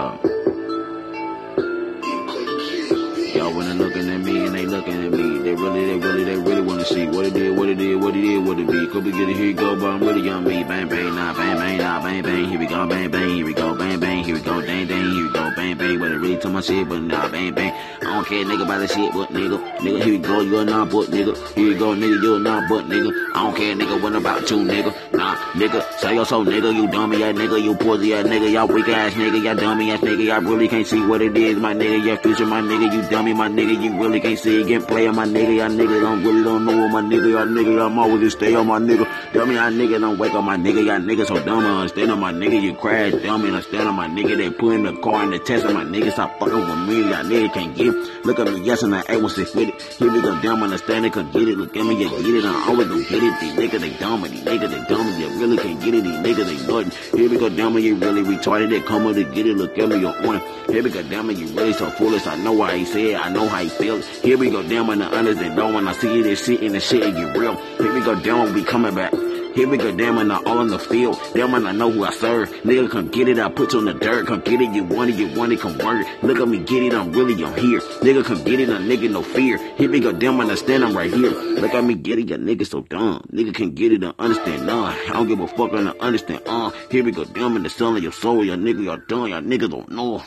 y'all. Y'all when they looking at me and they looking at me, they really, they really, they really wanna see what it is, what it is, what it is, what it be. Could we get it? Here you go, but I'm really on me. Bang bang, nah, bang bang, nah, bang bang. Here we go, bang bang. Here we go, bang bang. Here we go, dang bang bang. But it really to my shit, but nah, bang bang. I don't care, nigga, about the shit, but nigga, nigga, here we go, you a non but nigga. Here you go, nigga, you a non but nigga. I don't care, nigga, what about you, nigga? Nah, nigga, say your soul, nigga, you dummy ass nigga, you pussy ass nigga, y'all weak ass nigga, y'all dummy ass nigga, y'all really can't see what it is, my nigga, your future, my nigga, you dummy, my nigga, you really can't see it, get player, my nigga, y'all nigga, don't really don't know what my nigga, y'all nigga, y'all always just stay on my nigga, dummy, y'all nigga, don't wake up my nigga, y'all nigga, so dumb, I understand on my nigga, you crash, dummy, understand on my nigga, they put in the car in the test on my niggas. stop fucking with me, y'all nigga can't get, look at me, yes, and I ain't with it, here we go, dumb, understand it, can get it, look at me, you get it, I always gonna get it, these niggas, they dumb, these niggas, they dumb, you really can't get it, these niggas, they nothing, here we go, dumb, you really retarded, they come on to get it, look at me, you're on it, here we go, damn it, you really so foolish. I know why he said, I know how he feels. Here we go, damn on the understand. Don't when I see this shit and the shit and get real. Here we go, damn, we coming back. Here we go, damn, and I all in the field. Damn, and I know who I serve. Nigga, come get it, I put you on the dirt. Come get it, you want it, you want it, come work. Look at me, get it, I'm really, I'm here. Nigga, come get it, a nigga, no fear. Here we go, damn, I understand, I'm right here. Look at me, get it, your nigga so dumb. Nigga can get it, and understand, nah. I don't give a fuck, and I understand, uh. Here we go, damn, in the sun of your soul, your nigga, y'all done, y'all niggas don't know.